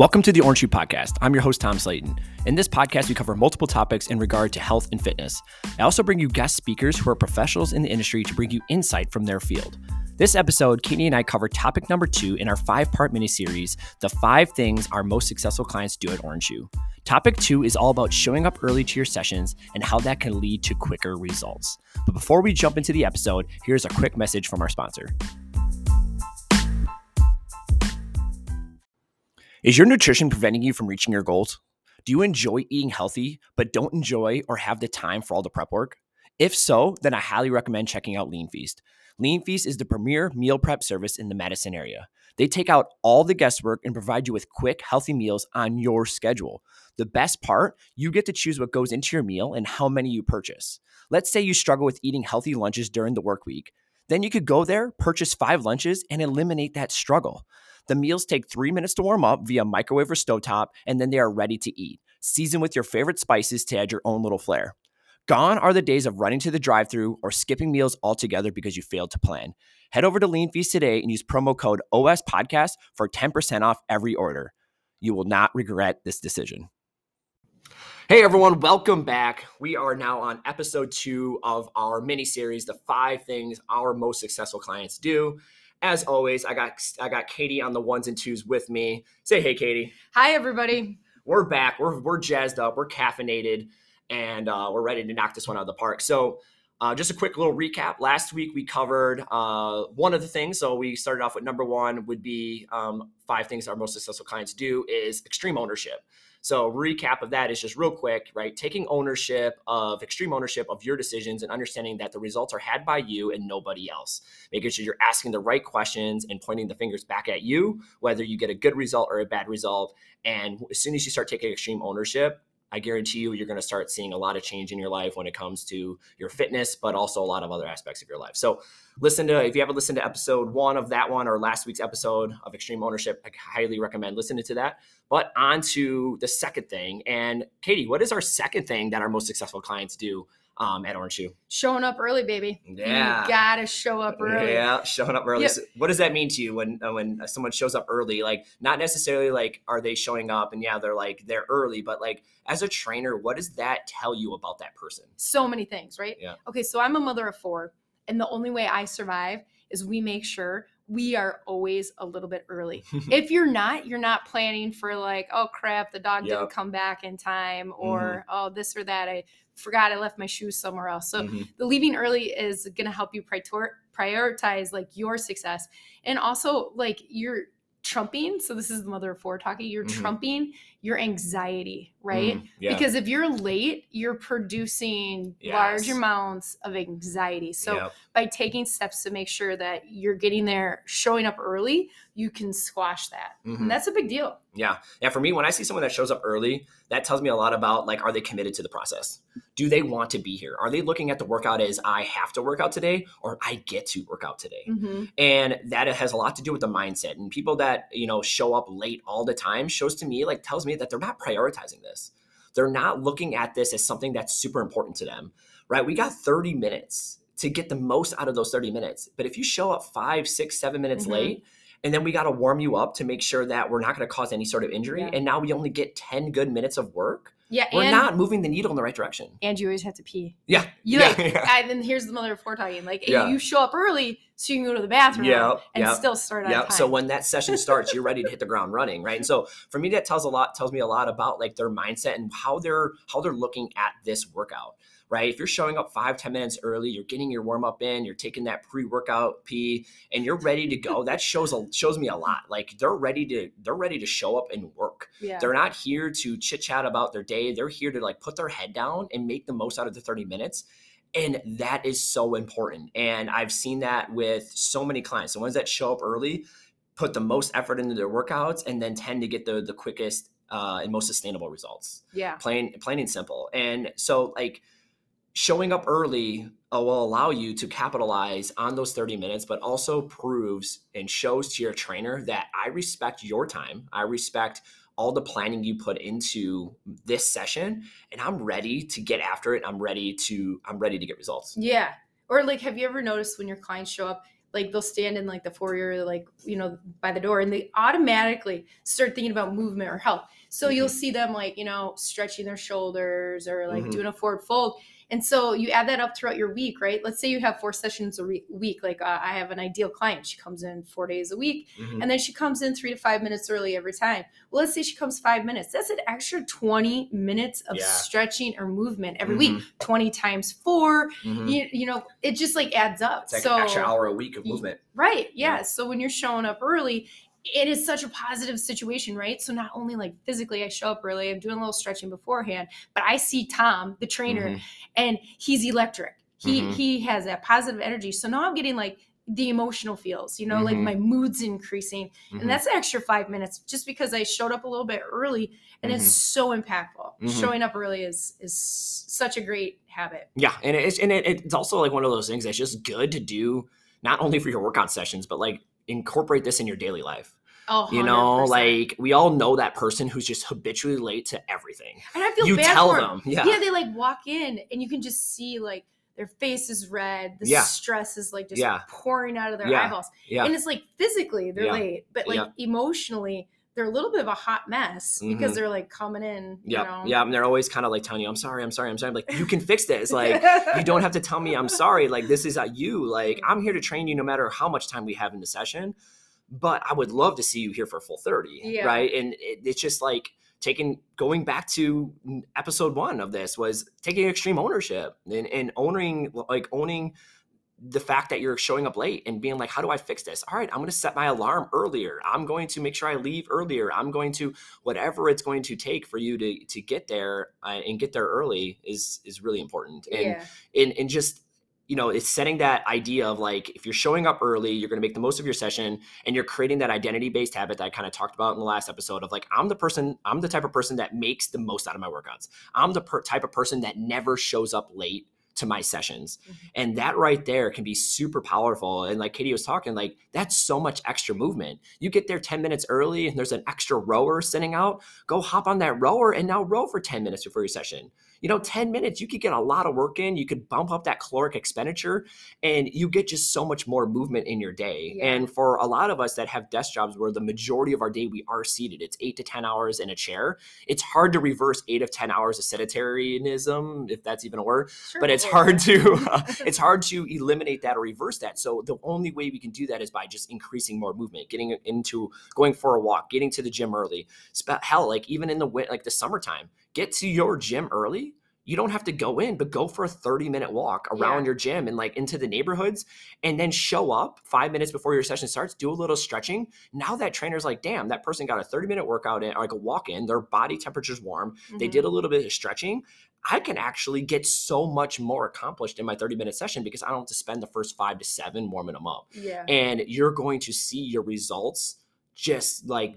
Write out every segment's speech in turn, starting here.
Welcome to the Orange Shoe Podcast. I'm your host, Tom Slayton. In this podcast, we cover multiple topics in regard to health and fitness. I also bring you guest speakers who are professionals in the industry to bring you insight from their field. This episode, Katie and I cover topic number two in our five part mini-series, The Five Things Our Most Successful Clients Do at Orange Shoe. Topic two is all about showing up early to your sessions and how that can lead to quicker results. But before we jump into the episode, here's a quick message from our sponsor. Is your nutrition preventing you from reaching your goals? Do you enjoy eating healthy, but don't enjoy or have the time for all the prep work? If so, then I highly recommend checking out Lean Feast. Lean Feast is the premier meal prep service in the Madison area. They take out all the guesswork and provide you with quick, healthy meals on your schedule. The best part, you get to choose what goes into your meal and how many you purchase. Let's say you struggle with eating healthy lunches during the work week. Then you could go there, purchase five lunches, and eliminate that struggle. The meals take three minutes to warm up via microwave or stovetop, and then they are ready to eat. Season with your favorite spices to add your own little flair. Gone are the days of running to the drive through or skipping meals altogether because you failed to plan. Head over to Lean Feast today and use promo code OS Podcast for 10% off every order. You will not regret this decision. Hey everyone, welcome back. We are now on episode two of our mini series, The Five Things Our Most Successful Clients Do. As always, I got I got Katie on the ones and twos with me. Say hey, Katie. Hi, everybody. We're back. We're we're jazzed up. We're caffeinated, and uh, we're ready to knock this one out of the park. So. Uh, just a quick little recap. Last week we covered uh, one of the things. So we started off with number one would be um, five things our most successful clients do is extreme ownership. So recap of that is just real quick, right? Taking ownership of extreme ownership of your decisions and understanding that the results are had by you and nobody else. Making sure you're asking the right questions and pointing the fingers back at you, whether you get a good result or a bad result. And as soon as you start taking extreme ownership, I guarantee you, you're going to start seeing a lot of change in your life when it comes to your fitness, but also a lot of other aspects of your life. So, listen to if you haven't listened to episode one of that one or last week's episode of Extreme Ownership, I highly recommend listening to that. But on to the second thing. And Katie, what is our second thing that our most successful clients do um, at Orange Shoe. Showing up early, baby. Yeah, you gotta show up early. Yeah, showing up early. Yep. So what does that mean to you when uh, when someone shows up early? Like, not necessarily like are they showing up and yeah, they're like they're early, but like as a trainer, what does that tell you about that person? So many things, right? Yeah. Okay, so I'm a mother of four, and the only way I survive is we make sure we are always a little bit early. if you're not, you're not planning for like, oh crap, the dog yep. didn't come back in time, or mm-hmm. oh this or that. I forgot I left my shoes somewhere else. So mm-hmm. the leaving early is going to help you prioritize like your success and also like you're trumping so this is the mother of four talking you're mm-hmm. trumping your anxiety right mm, yeah. because if you're late you're producing yes. large amounts of anxiety so yep. by taking steps to make sure that you're getting there showing up early you can squash that mm-hmm. and that's a big deal yeah yeah for me when i see someone that shows up early that tells me a lot about like are they committed to the process do they want to be here are they looking at the workout as i have to work out today or i get to work out today mm-hmm. and that has a lot to do with the mindset and people that you know show up late all the time shows to me like tells me that they're not prioritizing this they're not looking at this as something that's super important to them right we got 30 minutes to get the most out of those 30 minutes but if you show up five six seven minutes mm-hmm. late and then we got to warm you up to make sure that we're not going to cause any sort of injury. Yeah. And now we only get 10 good minutes of work. Yeah, we're not moving the needle in the right direction. And you always have to pee. Yeah, you yeah, like. Yeah. And then here's the mother of four talking. Like yeah. you show up early so you can go to the bathroom. Yeah, and yeah. still start on yeah. time. So when that session starts, you're ready to hit the ground running, right? And so for me, that tells a lot. Tells me a lot about like their mindset and how they're how they're looking at this workout right? If you're showing up five ten minutes early, you're getting your warm up in, you're taking that pre workout pee, and you're ready to go. That shows a, shows me a lot. Like they're ready to they're ready to show up and work. Yeah. They're not here to chit chat about their day. They're here to like put their head down and make the most out of the 30 minutes. And that is so important. And I've seen that with so many clients. The ones that show up early, put the most effort into their workouts, and then tend to get the the quickest uh, and most sustainable results. Yeah. Plain plain and simple. And so like showing up early uh, will allow you to capitalize on those 30 minutes, but also proves and shows to your trainer that I respect your time. I respect all the planning you put into this session and I'm ready to get after it. I'm ready to I'm ready to get results. Yeah. Or like have you ever noticed when your clients show up like they'll stand in like the foyer, like you know, by the door, and they automatically start thinking about movement or health. So mm-hmm. you'll see them like you know stretching their shoulders or like mm-hmm. doing a forward fold, and so you add that up throughout your week, right? Let's say you have four sessions a re- week. Like uh, I have an ideal client. She comes in four days a week mm-hmm. and then she comes in three to five minutes early every time. Well, let's say she comes five minutes. That's an extra 20 minutes of yeah. stretching or movement every mm-hmm. week. 20 times 4 mm-hmm. you, you, know, it just like adds up. It's like so, an extra hour a week of movement. Right. Yeah. yeah. So when you're showing up early, it is such a positive situation, right? So not only like physically, I show up early, I'm doing a little stretching beforehand, but I see Tom, the trainer, mm-hmm. and he's electric. He mm-hmm. he has that positive energy. So now I'm getting like the emotional feels, you know, mm-hmm. like my mood's increasing. And mm-hmm. that's an extra five minutes just because I showed up a little bit early and it's mm-hmm. so impactful. Mm-hmm. Showing up early is is such a great habit. Yeah. And it's and it, it's also like one of those things that's just good to do not only for your workout sessions, but like incorporate this in your daily life. Oh, you know, like we all know that person who's just habitually late to everything. And I feel you bad tell for them, yeah. yeah, they like walk in and you can just see like their face is red, the yeah. stress is like just yeah. pouring out of their yeah. eyeballs, yeah. and it's like physically they're late, but like emotionally they're a little bit of a hot mess mm-hmm. because they're like coming in. Yeah, you know? yeah, and they're always kind of like telling you, "I'm sorry, I'm sorry, I'm sorry." I'm like, you can fix this. Like, you don't have to tell me I'm sorry. Like, this is at you. Like, I'm here to train you no matter how much time we have in the session but I would love to see you here for a full 30. Yeah. Right. And it, it's just like taking, going back to episode one of this was taking extreme ownership and, and owning, like owning the fact that you're showing up late and being like, how do I fix this? All right, I'm going to set my alarm earlier. I'm going to make sure I leave earlier. I'm going to whatever it's going to take for you to to get there uh, and get there early is is really important. And yeah. and and just you know, it's setting that idea of like if you're showing up early, you're going to make the most of your session and you're creating that identity based habit that I kind of talked about in the last episode of like, I'm the person, I'm the type of person that makes the most out of my workouts. I'm the per- type of person that never shows up late to my sessions. Mm-hmm. And that right there can be super powerful. And like Katie was talking, like that's so much extra movement. You get there 10 minutes early and there's an extra rower sitting out, go hop on that rower and now row for 10 minutes before your session you know, 10 minutes, you could get a lot of work in. You could bump up that caloric expenditure and you get just so much more movement in your day. Yeah. And for a lot of us that have desk jobs where the majority of our day we are seated, it's eight to 10 hours in a chair. It's hard to reverse eight of 10 hours of sedentarianism, if that's even a word, sure, but it's hard to, uh, it's hard to eliminate that or reverse that. So the only way we can do that is by just increasing more movement, getting into going for a walk, getting to the gym early. Hell, like even in the like the summertime, get to your gym early you don't have to go in, but go for a 30 minute walk around yeah. your gym and like into the neighborhoods and then show up five minutes before your session starts, do a little stretching. Now that trainer's like, damn, that person got a 30 minute workout in, or like a walk in, their body temperature's warm. Mm-hmm. They did a little bit of stretching. I can actually get so much more accomplished in my 30 minute session because I don't have to spend the first five to seven warming them up. Yeah. And you're going to see your results just like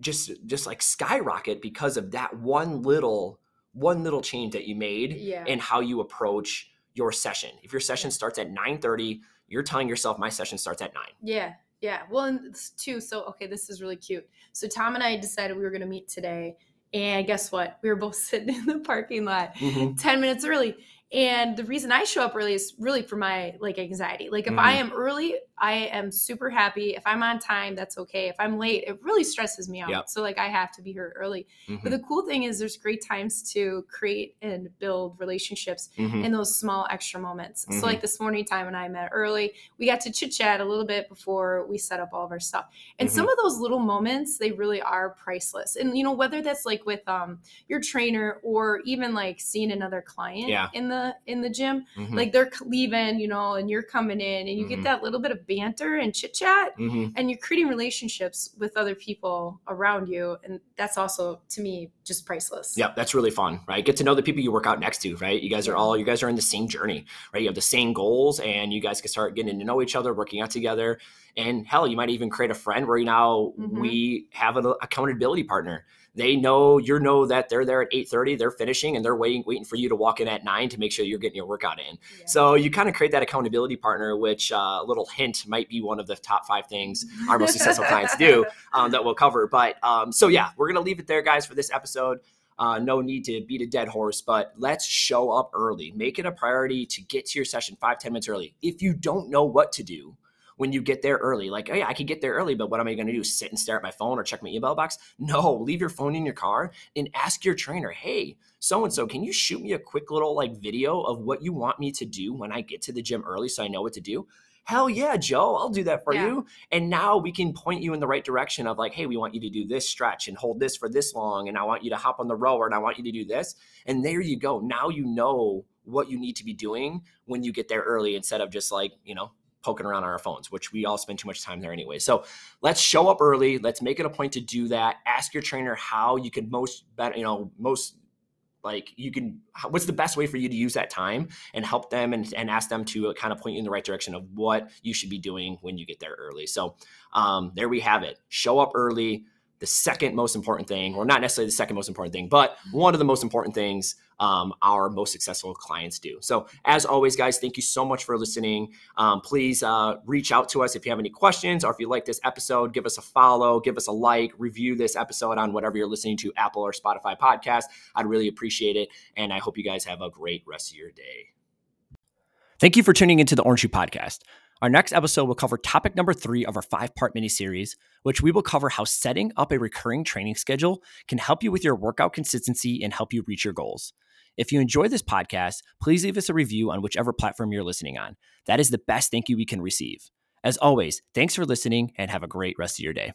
just just like skyrocket because of that one little one little change that you made yeah. in how you approach your session. If your session starts at 9:30, you're telling yourself my session starts at 9. Yeah. Yeah. Well, and too, so okay, this is really cute. So Tom and I decided we were going to meet today, and guess what? We were both sitting in the parking lot mm-hmm. 10 minutes early. And the reason I show up early is really for my like anxiety. Like if mm-hmm. I am early, I am super happy. If I'm on time, that's okay. If I'm late, it really stresses me out. Yep. So like I have to be here early. Mm-hmm. But the cool thing is there's great times to create and build relationships mm-hmm. in those small extra moments. So mm-hmm. like this morning time when I met early, we got to chit chat a little bit before we set up all of our stuff. And some mm-hmm. of those little moments, they really are priceless. And you know, whether that's like with um your trainer or even like seeing another client yeah. in the in the gym, mm-hmm. like they're leaving, you know, and you're coming in and you get that little bit of banter and chit chat mm-hmm. and you're creating relationships with other people around you and that's also to me just priceless. Yeah that's really fun right? Get to know the people you work out next to right? You guys are all you guys are in the same journey right? You have the same goals and you guys can start getting to know each other working out together. And hell you might even create a friend where now mm-hmm. we have an accountability partner they know you know that they're there at 8:30, they're finishing and they're waiting waiting for you to walk in at 9 to make sure you're getting your workout in. Yeah. So you kind of create that accountability partner which uh, a little hint might be one of the top 5 things our most successful clients do um, that we'll cover. But um, so yeah, we're going to leave it there guys for this episode. Uh, no need to beat a dead horse, but let's show up early. Make it a priority to get to your session five ten minutes early. If you don't know what to do, when you get there early. Like, oh yeah, I could get there early, but what am I going to do? Sit and stare at my phone or check my email box? No, leave your phone in your car and ask your trainer, hey, so and so, can you shoot me a quick little like video of what you want me to do when I get to the gym early so I know what to do? hell yeah, Joe, I'll do that for yeah. you. And now we can point you in the right direction of like, hey, we want you to do this stretch and hold this for this long. And I want you to hop on the rower and I want you to do this. And there you go. Now you know what you need to be doing when you get there early instead of just like, you know, poking around on our phones, which we all spend too much time there anyway. So let's show up early. Let's make it a point to do that. Ask your trainer how you can most better, you know, most like you can what's the best way for you to use that time and help them and, and ask them to kind of point you in the right direction of what you should be doing when you get there early so um, there we have it show up early the second most important thing, or not necessarily the second most important thing, but one of the most important things um, our most successful clients do. So, as always, guys, thank you so much for listening. Um, please uh, reach out to us if you have any questions or if you like this episode, give us a follow, give us a like, review this episode on whatever you're listening to, Apple or Spotify podcast. I'd really appreciate it. And I hope you guys have a great rest of your day. Thank you for tuning into the Orange Shoe Podcast. Our next episode will cover topic number three of our five part mini series, which we will cover how setting up a recurring training schedule can help you with your workout consistency and help you reach your goals. If you enjoy this podcast, please leave us a review on whichever platform you're listening on. That is the best thank you we can receive. As always, thanks for listening and have a great rest of your day.